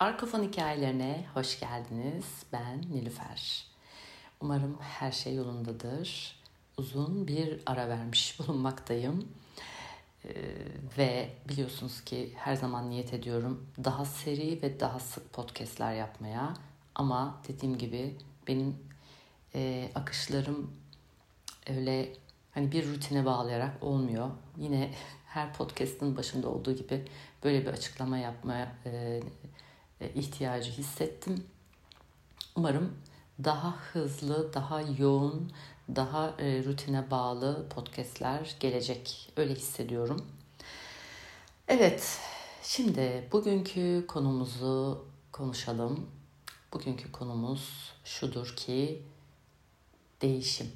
Arkafon hikayelerine hoş geldiniz. Ben Nilüfer. Umarım her şey yolundadır. Uzun bir ara vermiş bulunmaktayım. Ee, ve biliyorsunuz ki her zaman niyet ediyorum daha seri ve daha sık podcastler yapmaya. Ama dediğim gibi benim e, akışlarım öyle hani bir rutine bağlayarak olmuyor. Yine her podcast'ın başında olduğu gibi böyle bir açıklama yapmaya e, ihtiyacı hissettim. Umarım daha hızlı, daha yoğun, daha e, rutine bağlı podcastler gelecek. Öyle hissediyorum. Evet, şimdi bugünkü konumuzu konuşalım. Bugünkü konumuz şudur ki değişim.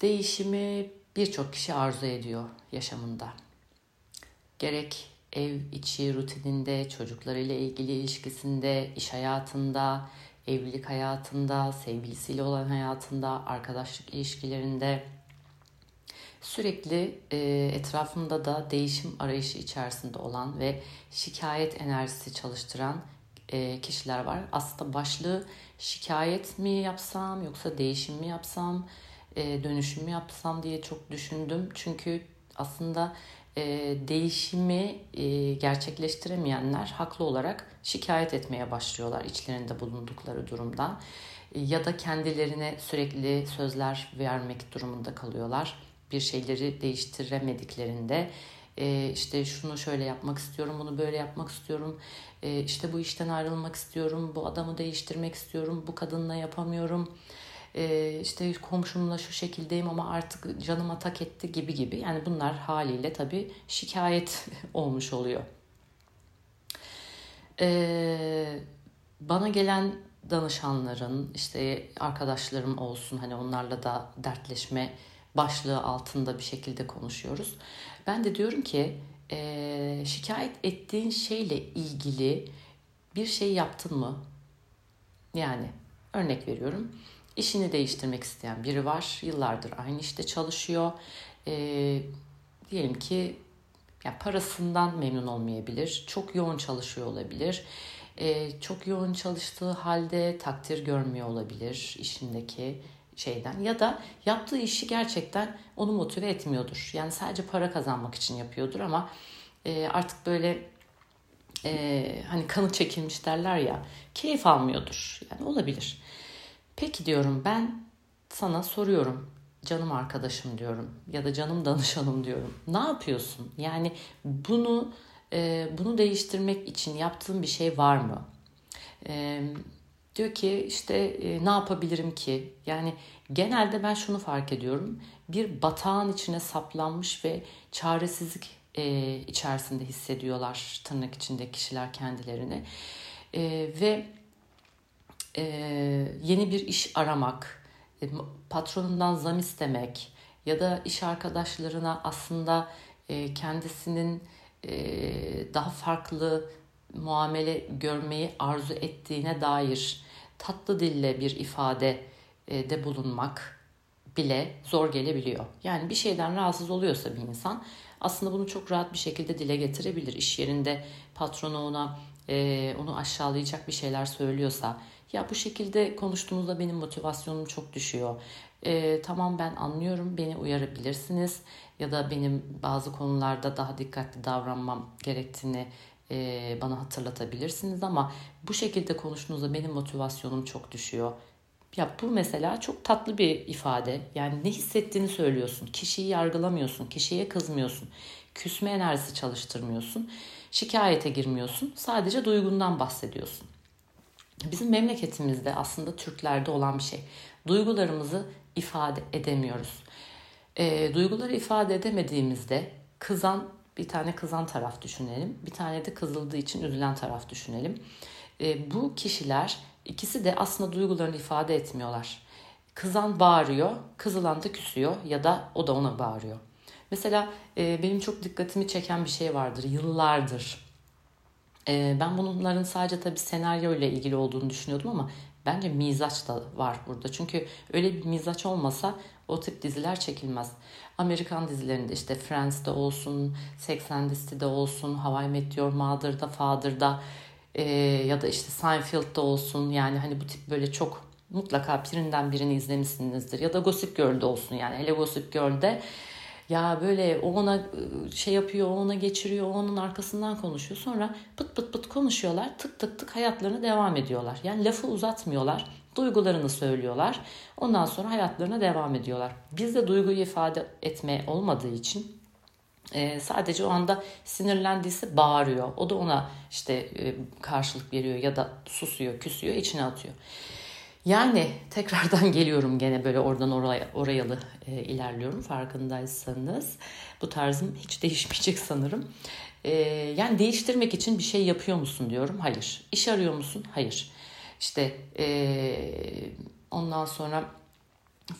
Değişimi birçok kişi arzu ediyor yaşamında. Gerek ev içi rutininde, çocuklarıyla ilgili ilişkisinde, iş hayatında, evlilik hayatında, sevgilisiyle olan hayatında, arkadaşlık ilişkilerinde sürekli e, etrafında da değişim arayışı içerisinde olan ve şikayet enerjisi çalıştıran e, kişiler var. Aslında başlığı şikayet mi yapsam yoksa değişim mi yapsam, e, dönüşüm mü yapsam diye çok düşündüm. Çünkü aslında e, değişimi e, gerçekleştiremeyenler haklı olarak şikayet etmeye başlıyorlar içlerinde bulundukları durumdan. E, ya da kendilerine sürekli sözler vermek durumunda kalıyorlar. Bir şeyleri değiştiremediklerinde e, işte şunu şöyle yapmak istiyorum, bunu böyle yapmak istiyorum, e, işte bu işten ayrılmak istiyorum, bu adamı değiştirmek istiyorum, bu kadınla yapamıyorum e, işte komşumla şu şekildeyim ama artık canıma tak etti gibi gibi. Yani bunlar haliyle tabii şikayet olmuş oluyor. E, bana gelen danışanların işte arkadaşlarım olsun hani onlarla da dertleşme başlığı altında bir şekilde konuşuyoruz. Ben de diyorum ki e, şikayet ettiğin şeyle ilgili bir şey yaptın mı? Yani örnek veriyorum işini değiştirmek isteyen biri var. Yıllardır aynı işte çalışıyor. E, diyelim ki yani parasından memnun olmayabilir. Çok yoğun çalışıyor olabilir. E, çok yoğun çalıştığı halde takdir görmüyor olabilir işindeki şeyden ya da yaptığı işi gerçekten onu motive etmiyordur. Yani sadece para kazanmak için yapıyordur ama e, artık böyle e, hani kanı çekilmiş derler ya keyif almıyordur. Yani olabilir. Peki diyorum ben sana soruyorum canım arkadaşım diyorum ya da canım danışanım diyorum. Ne yapıyorsun? Yani bunu e, bunu değiştirmek için yaptığın bir şey var mı? E, diyor ki işte e, ne yapabilirim ki? Yani genelde ben şunu fark ediyorum. Bir batağın içine saplanmış ve çaresizlik e, içerisinde hissediyorlar tırnak içinde kişiler kendilerini. E, ve e, yeni bir iş aramak, e, patronundan zam istemek ya da iş arkadaşlarına aslında e, kendisinin e, daha farklı muamele görmeyi arzu ettiğine dair tatlı dille bir ifade e, de bulunmak bile zor gelebiliyor. Yani bir şeyden rahatsız oluyorsa bir insan aslında bunu çok rahat bir şekilde dile getirebilir. İş yerinde patronu ona e, onu aşağılayacak bir şeyler söylüyorsa ya bu şekilde konuştuğumuzda benim motivasyonum çok düşüyor. E, tamam ben anlıyorum beni uyarabilirsiniz ya da benim bazı konularda daha dikkatli davranmam gerektiğini e, bana hatırlatabilirsiniz ama bu şekilde konuştuğunuzda benim motivasyonum çok düşüyor. Ya bu mesela çok tatlı bir ifade. Yani ne hissettiğini söylüyorsun. Kişiyi yargılamıyorsun. Kişiye kızmıyorsun. Küsme enerjisi çalıştırmıyorsun. Şikayete girmiyorsun. Sadece duygundan bahsediyorsun. Bizim memleketimizde aslında Türklerde olan bir şey. Duygularımızı ifade edemiyoruz. E, duyguları ifade edemediğimizde kızan bir tane kızan taraf düşünelim. Bir tane de kızıldığı için üzülen taraf düşünelim. E, bu kişiler ikisi de aslında duygularını ifade etmiyorlar. Kızan bağırıyor, kızılan da küsüyor ya da o da ona bağırıyor. Mesela e, benim çok dikkatimi çeken bir şey vardır yıllardır. E, ben bunların sadece tabii senaryo ile ilgili olduğunu düşünüyordum ama bence mizaç da var burada. Çünkü öyle bir mizaç olmasa o tip diziler çekilmez. Amerikan dizilerinde işte Friends'de olsun, Sex and the City'de olsun, How I Met Your Mother'da, Father'da e, ya da işte Seinfeld'da olsun. Yani hani bu tip böyle çok mutlaka birinden birini izlemişsinizdir. Ya da Gossip Girl'de olsun yani. Hele Gossip Girl'de ya böyle o ona şey yapıyor, o ona geçiriyor, o onun arkasından konuşuyor. Sonra pıt pıt pıt konuşuyorlar, tık tık tık hayatlarına devam ediyorlar. Yani lafı uzatmıyorlar, duygularını söylüyorlar. Ondan sonra hayatlarına devam ediyorlar. Bizde duyguyu ifade etme olmadığı için sadece o anda sinirlendiyse bağırıyor. O da ona işte karşılık veriyor ya da susuyor, küsüyor, içine atıyor. Yani tekrardan geliyorum gene böyle oradan oraya orayalı e, ilerliyorum farkındaysanız. Bu tarzım hiç değişmeyecek sanırım. E, yani değiştirmek için bir şey yapıyor musun diyorum. Hayır. İş arıyor musun? Hayır. İşte e, ondan sonra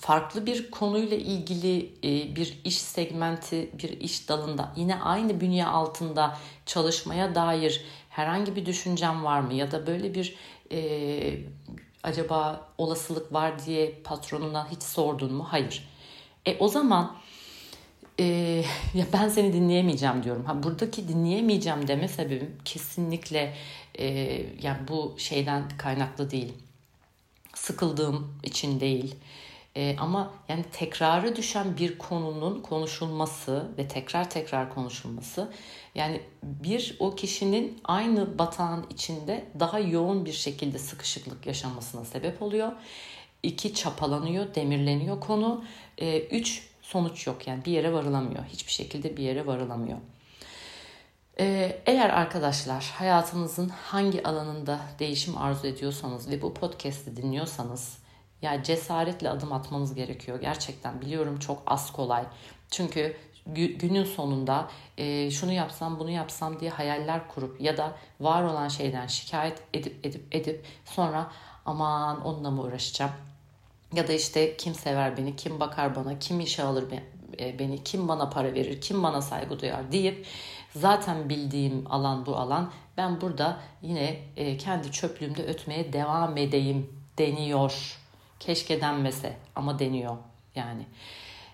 farklı bir konuyla ilgili e, bir iş segmenti, bir iş dalında yine aynı bünye altında çalışmaya dair herhangi bir düşüncem var mı? Ya da böyle bir e, acaba olasılık var diye patronuna hiç sordun mu? Hayır. E o zaman e, ya ben seni dinleyemeyeceğim diyorum. Ha buradaki dinleyemeyeceğim deme sebebim kesinlikle e, yani bu şeyden kaynaklı değil. Sıkıldığım için değil. E, ama yani tekrarı düşen bir konunun konuşulması ve tekrar tekrar konuşulması yani bir o kişinin aynı batağın içinde daha yoğun bir şekilde sıkışıklık yaşamasına sebep oluyor. İki çapalanıyor, demirleniyor konu. E, üç sonuç yok yani bir yere varılamıyor. Hiçbir şekilde bir yere varılamıyor. Ee, eğer arkadaşlar hayatınızın hangi alanında değişim arzu ediyorsanız ve bu podcast'i dinliyorsanız ya cesaretle adım atmanız gerekiyor. Gerçekten biliyorum çok az kolay. Çünkü günün sonunda e, şunu yapsam bunu yapsam diye hayaller kurup ya da var olan şeyden şikayet edip edip edip sonra aman onunla mı uğraşacağım? Ya da işte kim sever beni, kim bakar bana, kim işe alır e, beni, kim bana para verir, kim bana saygı duyar deyip zaten bildiğim alan bu alan. Ben burada yine e, kendi çöplüğümde ötmeye devam edeyim deniyor. Keşke denmese ama deniyor yani.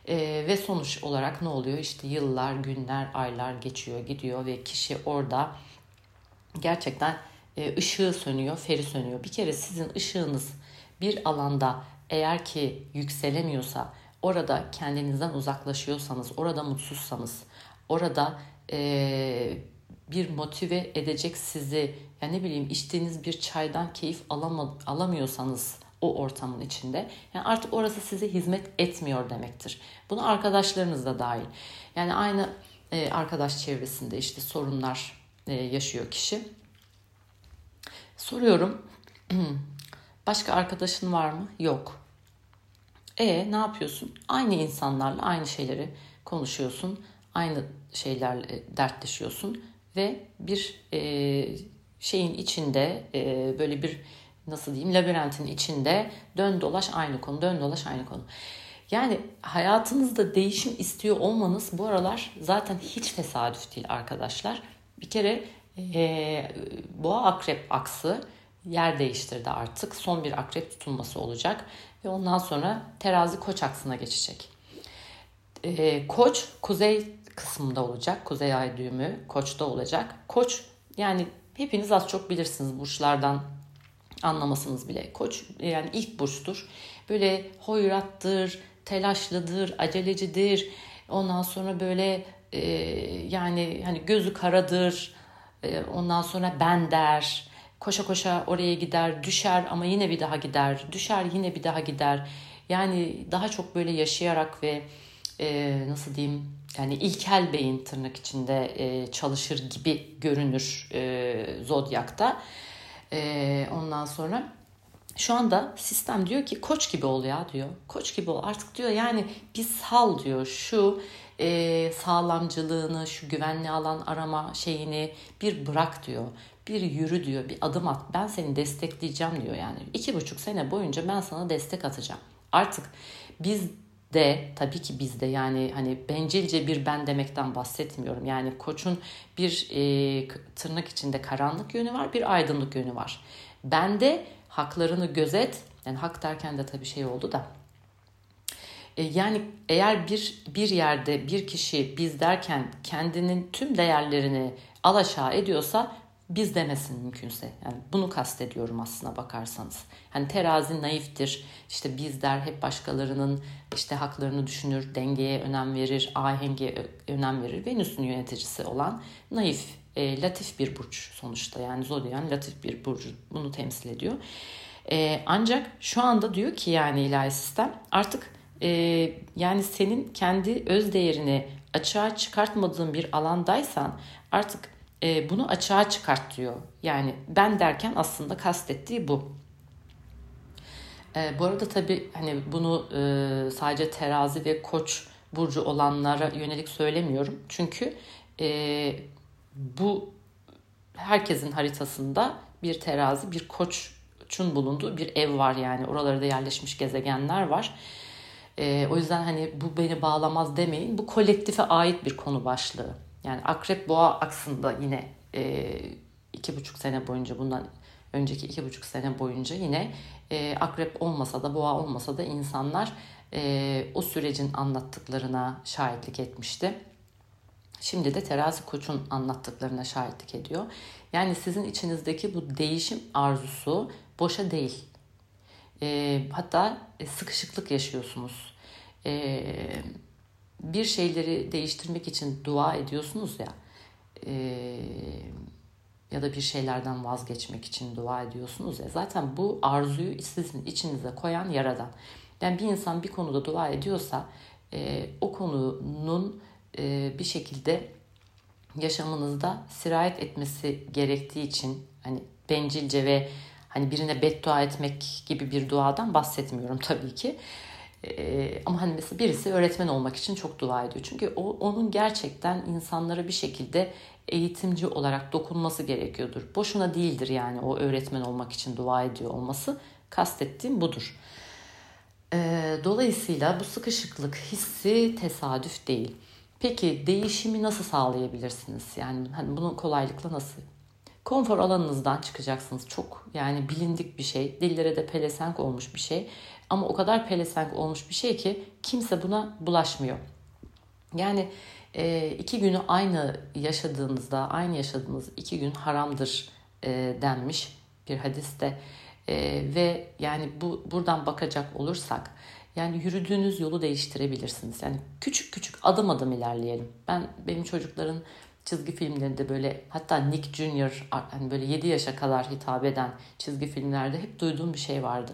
Ee, ve sonuç olarak ne oluyor? İşte yıllar, günler, aylar geçiyor, gidiyor ve kişi orada gerçekten e, ışığı sönüyor, feri sönüyor. Bir kere sizin ışığınız bir alanda eğer ki yükselemiyorsa, orada kendinizden uzaklaşıyorsanız, orada mutsuzsanız, orada e, bir motive edecek sizi, yani ne bileyim içtiğiniz bir çaydan keyif alama, alamıyorsanız o ortamın içinde. Yani artık orası size hizmet etmiyor demektir. Bunu arkadaşlarınız da dahil. Yani aynı e, arkadaş çevresinde işte sorunlar e, yaşıyor kişi. Soruyorum. Başka arkadaşın var mı? Yok. E ne yapıyorsun? Aynı insanlarla aynı şeyleri konuşuyorsun. Aynı şeylerle dertleşiyorsun ve bir e, şeyin içinde e, böyle bir nasıl diyeyim labirentin içinde dön dolaş aynı konu, dön dolaş aynı konu. Yani hayatınızda değişim istiyor olmanız bu aralar zaten hiç tesadüf değil arkadaşlar. Bir kere e, boğa akrep aksı yer değiştirdi artık. Son bir akrep tutulması olacak ve ondan sonra terazi koç aksına geçecek. E, koç kuzey kısmında olacak. Kuzey ay düğümü koçta olacak. Koç yani hepiniz az çok bilirsiniz burçlardan anlamasınız bile. Koç yani ilk burçtur. Böyle hoyrattır, telaşlıdır, acelecidir. Ondan sonra böyle e, yani hani gözü karadır. E, ondan sonra ben der. Koşa koşa oraya gider, düşer ama yine bir daha gider. Düşer yine bir daha gider. Yani daha çok böyle yaşayarak ve e, nasıl diyeyim yani ilkel beyin tırnak içinde e, çalışır gibi görünür e, Zodyak'ta. E, ondan sonra şu anda sistem diyor ki koç gibi ol ya diyor. Koç gibi ol artık diyor yani bir sal diyor şu e, sağlamcılığını şu güvenli alan arama şeyini bir bırak diyor. Bir yürü diyor bir adım at ben seni destekleyeceğim diyor yani. iki buçuk sene boyunca ben sana destek atacağım. Artık biz de tabii ki bizde yani hani bencilce bir ben demekten bahsetmiyorum. Yani koçun bir e, tırnak içinde karanlık yönü var, bir aydınlık yönü var. Bende haklarını gözet, yani hak derken de tabii şey oldu da E, yani eğer bir bir yerde bir kişi biz derken kendinin tüm değerlerini alaşağı ediyorsa biz demesin mümkünse. Yani bunu kastediyorum aslına bakarsanız. Hani terazi naiftir. İşte biz der hep başkalarının işte haklarını düşünür, dengeye önem verir, ahenge önem verir. Venüs'ün yöneticisi olan naif, e, latif bir burç sonuçta. Yani zodyan latif bir burcu bunu temsil ediyor. E, ancak şu anda diyor ki yani ilahi sistem artık e, yani senin kendi öz değerini açığa çıkartmadığın bir alandaysan artık e, bunu açığa çıkart diyor. Yani ben derken aslında kastettiği bu. E, bu arada tabii hani bunu e, sadece terazi ve koç burcu olanlara yönelik söylemiyorum. Çünkü e, bu herkesin haritasında bir terazi, bir koçun bulunduğu bir ev var yani. Oralarda yerleşmiş gezegenler var. E, o yüzden hani bu beni bağlamaz demeyin. Bu kolektife ait bir konu başlığı. Yani akrep boğa aksında yine e, iki buçuk sene boyunca bundan önceki iki buçuk sene boyunca yine e, akrep olmasa da boğa olmasa da insanlar e, o sürecin anlattıklarına şahitlik etmişti. Şimdi de terazi koçun anlattıklarına şahitlik ediyor. Yani sizin içinizdeki bu değişim arzusu boşa değil. E, hatta sıkışıklık yaşıyorsunuz. E, bir şeyleri değiştirmek için dua ediyorsunuz ya e, ya da bir şeylerden vazgeçmek için dua ediyorsunuz ya zaten bu arzuyu sizin içinize koyan yaradan. Yani bir insan bir konuda dua ediyorsa e, o konunun e, bir şekilde yaşamınızda sirayet etmesi gerektiği için hani bencilce ve hani birine beddua etmek gibi bir duadan bahsetmiyorum tabii ki. Ee, ama hani mesela birisi öğretmen olmak için çok dua ediyor. Çünkü o onun gerçekten insanlara bir şekilde eğitimci olarak dokunması gerekiyordur. Boşuna değildir yani o öğretmen olmak için dua ediyor olması. Kastettiğim budur. Ee, dolayısıyla bu sıkışıklık hissi tesadüf değil. Peki değişimi nasıl sağlayabilirsiniz? Yani hani bunu kolaylıkla nasıl? Konfor alanınızdan çıkacaksınız. Çok yani bilindik bir şey. Dillere de pelesenk olmuş bir şey. Ama o kadar pelesenk olmuş bir şey ki kimse buna bulaşmıyor. Yani e, iki günü aynı yaşadığınızda, aynı yaşadığınız iki gün haramdır e, denmiş bir hadiste. E, ve yani bu buradan bakacak olursak yani yürüdüğünüz yolu değiştirebilirsiniz. Yani küçük küçük adım adım ilerleyelim. Ben benim çocukların çizgi filmlerinde böyle hatta Nick Jr. hani böyle 7 yaşa kadar hitap eden çizgi filmlerde hep duyduğum bir şey vardı.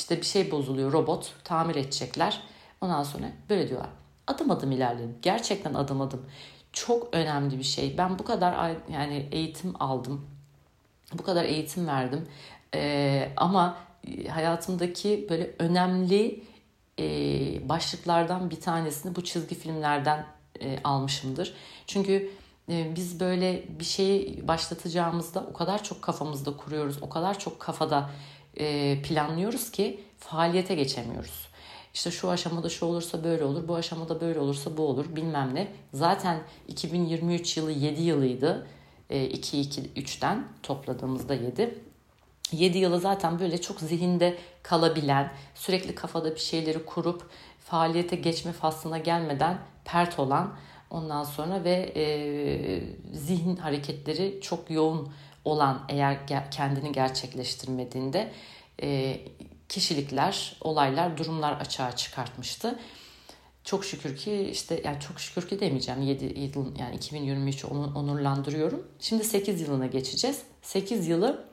İşte bir şey bozuluyor robot tamir edecekler. Ondan sonra böyle diyorlar. Adım adım ilerleyin. Gerçekten adım adım. Çok önemli bir şey. Ben bu kadar yani eğitim aldım. Bu kadar eğitim verdim. Ee, ama hayatımdaki böyle önemli e, başlıklardan bir tanesini bu çizgi filmlerden e, almışımdır. Çünkü e, biz böyle bir şeyi başlatacağımızda o kadar çok kafamızda kuruyoruz, o kadar çok kafada e, planlıyoruz ki faaliyete geçemiyoruz. İşte şu aşamada şu olursa böyle olur, bu aşamada böyle olursa bu olur bilmem ne. Zaten 2023 yılı 7 yılıydı. 2-2-3'ten e, topladığımızda 7. 7 yılı zaten böyle çok zihinde kalabilen, sürekli kafada bir şeyleri kurup faaliyete geçme faslına gelmeden pert olan ondan sonra ve e, zihin hareketleri çok yoğun olan eğer kendini gerçekleştirmediğinde e, kişilikler, olaylar, durumlar açığa çıkartmıştı. Çok şükür ki işte yani çok şükür ki demeyeceğim 7 yıl yani 2023'ü onurlandırıyorum. Şimdi 8 yılına geçeceğiz. 8 yılı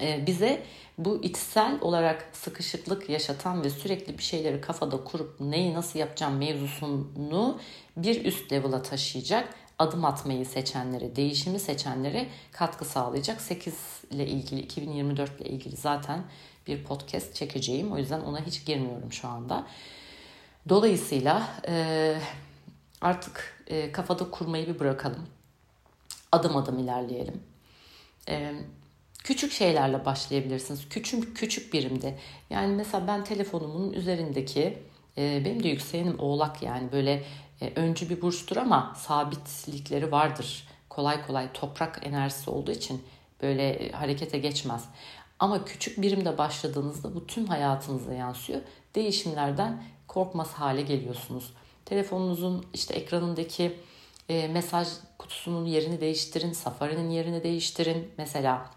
e, bize bu içsel olarak sıkışıklık yaşatan ve sürekli bir şeyleri kafada kurup neyi nasıl yapacağım mevzusunu bir üst level'a taşıyacak adım atmayı seçenlere, değişimi seçenlere katkı sağlayacak. 8 ile ilgili, 2024 ile ilgili zaten bir podcast çekeceğim. O yüzden ona hiç girmiyorum şu anda. Dolayısıyla e, artık e, kafada kurmayı bir bırakalım. Adım adım ilerleyelim. E, küçük şeylerle başlayabilirsiniz. Küçük küçük birimde. Yani mesela ben telefonumun üzerindeki e, benim de yükseğenim oğlak yani böyle e, öncü bir burçtur ama sabitlikleri vardır. Kolay kolay toprak enerjisi olduğu için böyle e, harekete geçmez. Ama küçük birimde başladığınızda bu tüm hayatınıza yansıyor. Değişimlerden korkmaz hale geliyorsunuz. Telefonunuzun işte ekranındaki e, mesaj kutusunun yerini değiştirin, Safari'nin yerini değiştirin. Mesela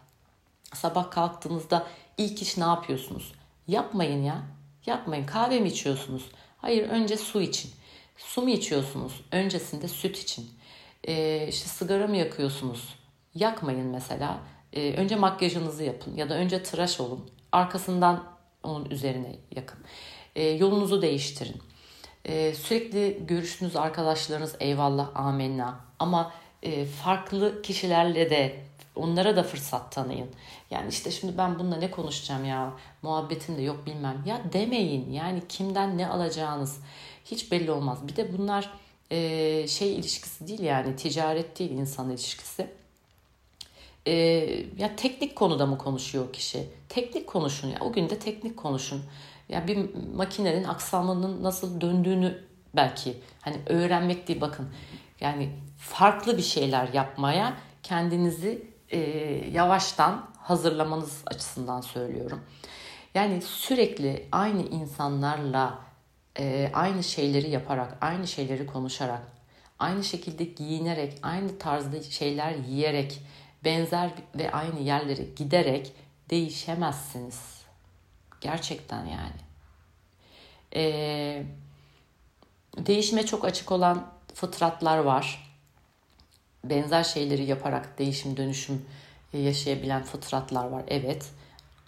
sabah kalktığınızda ilk iş ne yapıyorsunuz? Yapmayın ya. Yapmayın. Kahve mi içiyorsunuz? Hayır önce su için. Su mu içiyorsunuz? Öncesinde süt için. Ee, işte sigara mı yakıyorsunuz? Yakmayın mesela. Ee, önce makyajınızı yapın ya da önce tıraş olun. Arkasından onun üzerine yakın. Ee, yolunuzu değiştirin. Ee, sürekli görüştüğünüz arkadaşlarınız eyvallah amenna ama e, farklı kişilerle de onlara da fırsat tanıyın. Yani işte şimdi ben bununla ne konuşacağım ya muhabbetim de yok bilmem. Ya demeyin yani kimden ne alacağınız hiç belli olmaz. Bir de bunlar e, şey ilişkisi değil yani ticaret değil insan ilişkisi. E, ya teknik konuda mı konuşuyor kişi? Teknik konuşun ya o gün de teknik konuşun. Ya bir makinenin aksamının nasıl döndüğünü belki hani öğrenmek değil bakın. Yani farklı bir şeyler yapmaya kendinizi e, yavaştan hazırlamanız açısından söylüyorum. Yani sürekli aynı insanlarla e, aynı şeyleri yaparak, aynı şeyleri konuşarak, aynı şekilde giyinerek, aynı tarzda şeyler yiyerek, benzer ve aynı yerlere giderek değişemezsiniz. Gerçekten yani. Ee, değişime çok açık olan fıtratlar var. Benzer şeyleri yaparak değişim dönüşüm yaşayabilen fıtratlar var. Evet.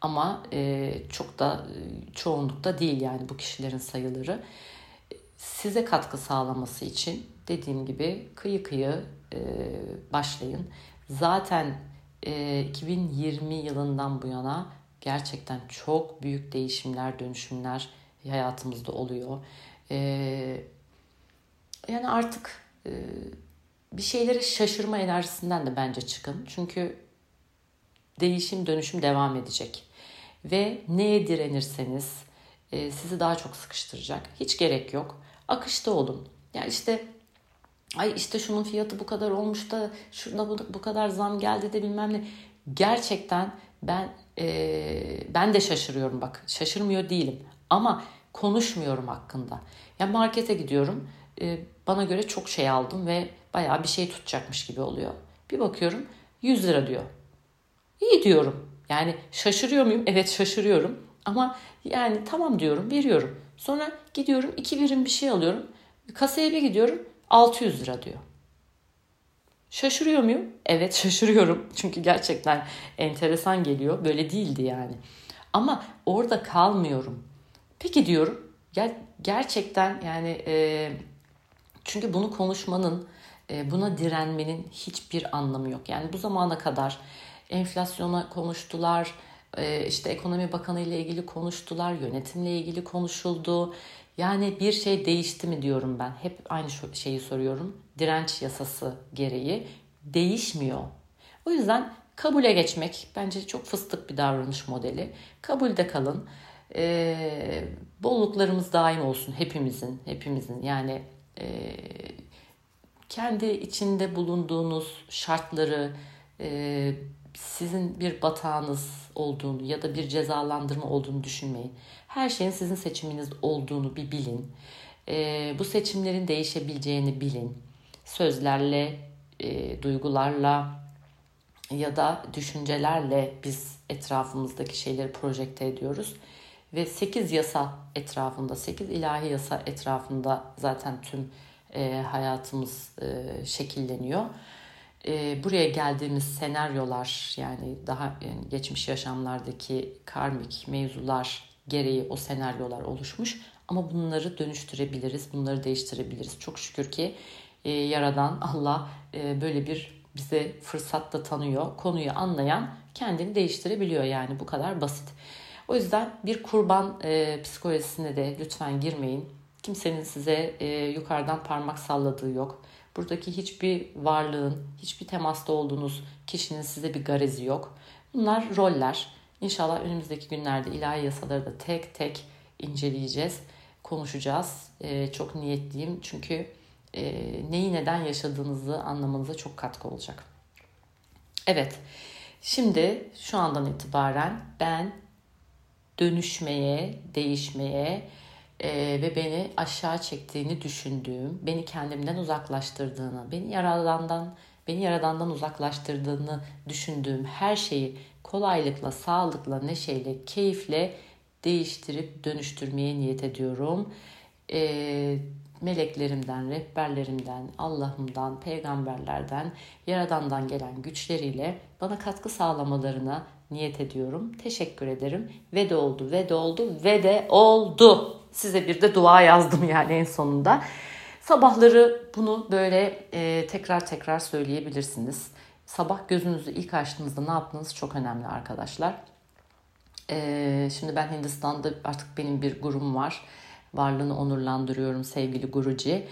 Ama e, çok da e, çoğunlukta değil yani bu kişilerin sayıları. Size katkı sağlaması için dediğim gibi kıyı kıyı e, başlayın. Zaten e, 2020 yılından bu yana gerçekten çok büyük değişimler, dönüşümler hayatımızda oluyor. E, yani artık e, bir şeylere şaşırma enerjisinden de bence çıkın. Çünkü değişim, dönüşüm devam edecek. Ve neye direnirseniz e, sizi daha çok sıkıştıracak. Hiç gerek yok. Akışta olun. Yani işte ay işte şunun fiyatı bu kadar olmuş da şuna bu, bu kadar zam geldi de bilmem ne. Gerçekten ben e, ben de şaşırıyorum bak. Şaşırmıyor değilim. Ama konuşmuyorum hakkında. Ya markete gidiyorum. E, bana göre çok şey aldım ve bayağı bir şey tutacakmış gibi oluyor. Bir bakıyorum 100 lira diyor. İyi diyorum. Yani şaşırıyor muyum? Evet şaşırıyorum. Ama yani tamam diyorum veriyorum. Sonra gidiyorum iki birim bir şey alıyorum. Kasaya bir gidiyorum 600 lira diyor. Şaşırıyor muyum? Evet şaşırıyorum. Çünkü gerçekten enteresan geliyor. Böyle değildi yani. Ama orada kalmıyorum. Peki diyorum. Ger- gerçekten yani e, çünkü bunu konuşmanın, e, buna direnmenin hiçbir anlamı yok. Yani bu zamana kadar enflasyona konuştular, e, işte ekonomi bakanı ile ilgili konuştular, yönetimle ilgili konuşuldu. Yani bir şey değişti mi diyorum ben. Hep aynı şeyi soruyorum. Direnç yasası gereği değişmiyor. O yüzden kabule geçmek bence çok fıstık bir davranış modeli. Kabulde kalın. Ee, bolluklarımız daim olsun hepimizin, hepimizin. Yani e, kendi içinde bulunduğunuz şartları e, sizin bir batağınız olduğunu ya da bir cezalandırma olduğunu düşünmeyin. Her şeyin sizin seçiminiz olduğunu bir bilin. E, bu seçimlerin değişebileceğini bilin. Sözlerle, e, duygularla ya da düşüncelerle biz etrafımızdaki şeyleri projekte ediyoruz. Ve 8 yasa etrafında, 8 ilahi yasa etrafında zaten tüm e, hayatımız e, şekilleniyor e, buraya geldiğimiz senaryolar yani daha yani geçmiş yaşamlardaki karmik mevzular gereği o senaryolar oluşmuş ama bunları dönüştürebiliriz, bunları değiştirebiliriz. Çok şükür ki e, Yaradan Allah e, böyle bir bize fırsat da tanıyor. Konuyu anlayan kendini değiştirebiliyor yani bu kadar basit. O yüzden bir kurban e, psikolojisine de lütfen girmeyin. Kimsenin size e, yukarıdan parmak salladığı yok. Buradaki hiçbir varlığın, hiçbir temasta olduğunuz kişinin size bir garezi yok. Bunlar roller. İnşallah önümüzdeki günlerde ilahi yasaları da tek tek inceleyeceğiz, konuşacağız. Ee, çok niyetliyim çünkü e, neyi neden yaşadığınızı anlamanıza çok katkı olacak. Evet, şimdi şu andan itibaren ben dönüşmeye, değişmeye, e, ve beni aşağı çektiğini düşündüğüm, beni kendimden uzaklaştırdığını, beni yaradandan beni yaradandan uzaklaştırdığını düşündüğüm her şeyi kolaylıkla, sağlıkla, neşeyle, keyifle değiştirip dönüştürmeye niyet ediyorum. E, meleklerimden, rehberlerimden, Allah'ımdan, peygamberlerden, Yaradan'dan gelen güçleriyle bana katkı sağlamalarına niyet ediyorum. Teşekkür ederim. Ve de oldu, ve de oldu, ve de oldu. Size bir de dua yazdım yani en sonunda. Sabahları bunu böyle e, tekrar tekrar söyleyebilirsiniz. Sabah gözünüzü ilk açtığınızda ne yaptığınız çok önemli arkadaşlar. E, şimdi ben Hindistan'da artık benim bir gurum var. Varlığını onurlandırıyorum sevgili Guruci.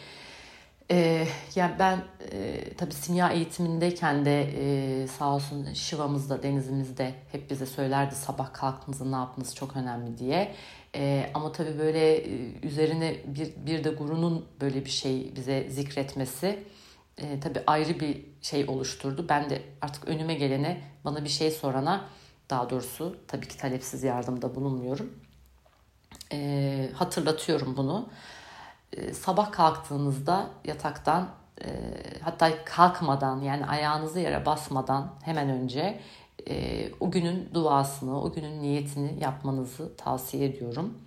Ee, yani ben e, tabii simya eğitimindeyken de e, sağ olsun Şiva'mızda, denizimizde hep bize söylerdi sabah kalktığınızda ne yaptınız çok önemli diye. E, ama tabii böyle e, üzerine bir, bir de gurunun böyle bir şey bize zikretmesi e, tabii ayrı bir şey oluşturdu. Ben de artık önüme gelene bana bir şey sorana daha doğrusu tabii ki talepsiz yardımda bulunmuyorum. E, hatırlatıyorum bunu. E, sabah kalktığınızda yataktan e, hatta kalkmadan yani ayağınızı yere basmadan hemen önce e, o günün duasını, o günün niyetini yapmanızı tavsiye ediyorum.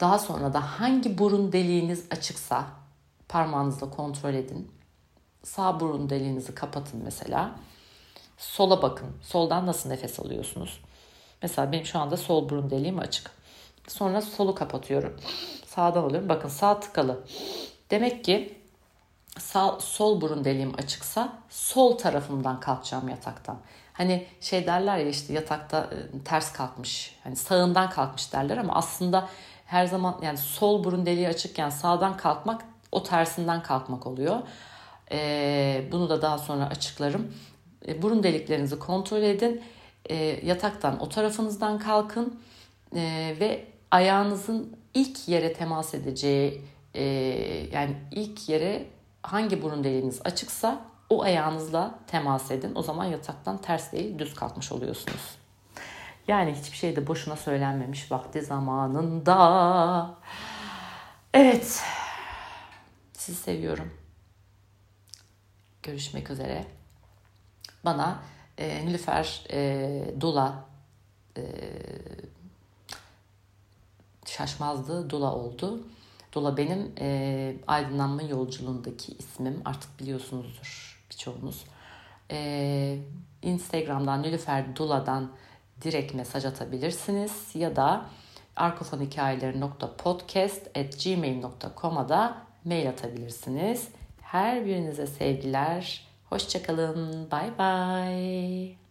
Daha sonra da hangi burun deliğiniz açıksa parmağınızla kontrol edin. Sağ burun deliğinizi kapatın mesela. Sola bakın. Soldan nasıl nefes alıyorsunuz? Mesela benim şu anda sol burun deliğim açık. Sonra solu kapatıyorum. Sağdan alıyorum. Bakın sağ tıkalı. Demek ki sağ, sol burun deliğim açıksa sol tarafımdan kalkacağım yataktan. Hani şey derler ya işte yatakta e, ters kalkmış. Hani sağından kalkmış derler ama aslında her zaman yani sol burun deliği açıkken sağdan kalkmak o tersinden kalkmak oluyor. Ee, bunu da daha sonra açıklarım. E, burun deliklerinizi kontrol edin. E, yataktan o tarafınızdan kalkın e, ve ayağınızın ilk yere temas edeceği e, yani ilk yere hangi burun deliğiniz açıksa o ayağınızla temas edin. O zaman yataktan ters değil düz kalkmış oluyorsunuz. Yani hiçbir şey de boşuna söylenmemiş vakti zamanında. Evet. Sizi seviyorum. Görüşmek üzere. Bana e, Nilüfer e, Dula e, şaşmazdı Dula oldu. Dula benim e, aydınlanma yolculuğundaki ismim. Artık biliyorsunuzdur birçoğunuz. E, Instagram'dan Nilüfer Dula'dan direkt mesaj atabilirsiniz ya da arkofonhikayeleri.podcast.gmail.com'a da mail atabilirsiniz. Her birinize sevgiler. Hoşçakalın. Bay bay.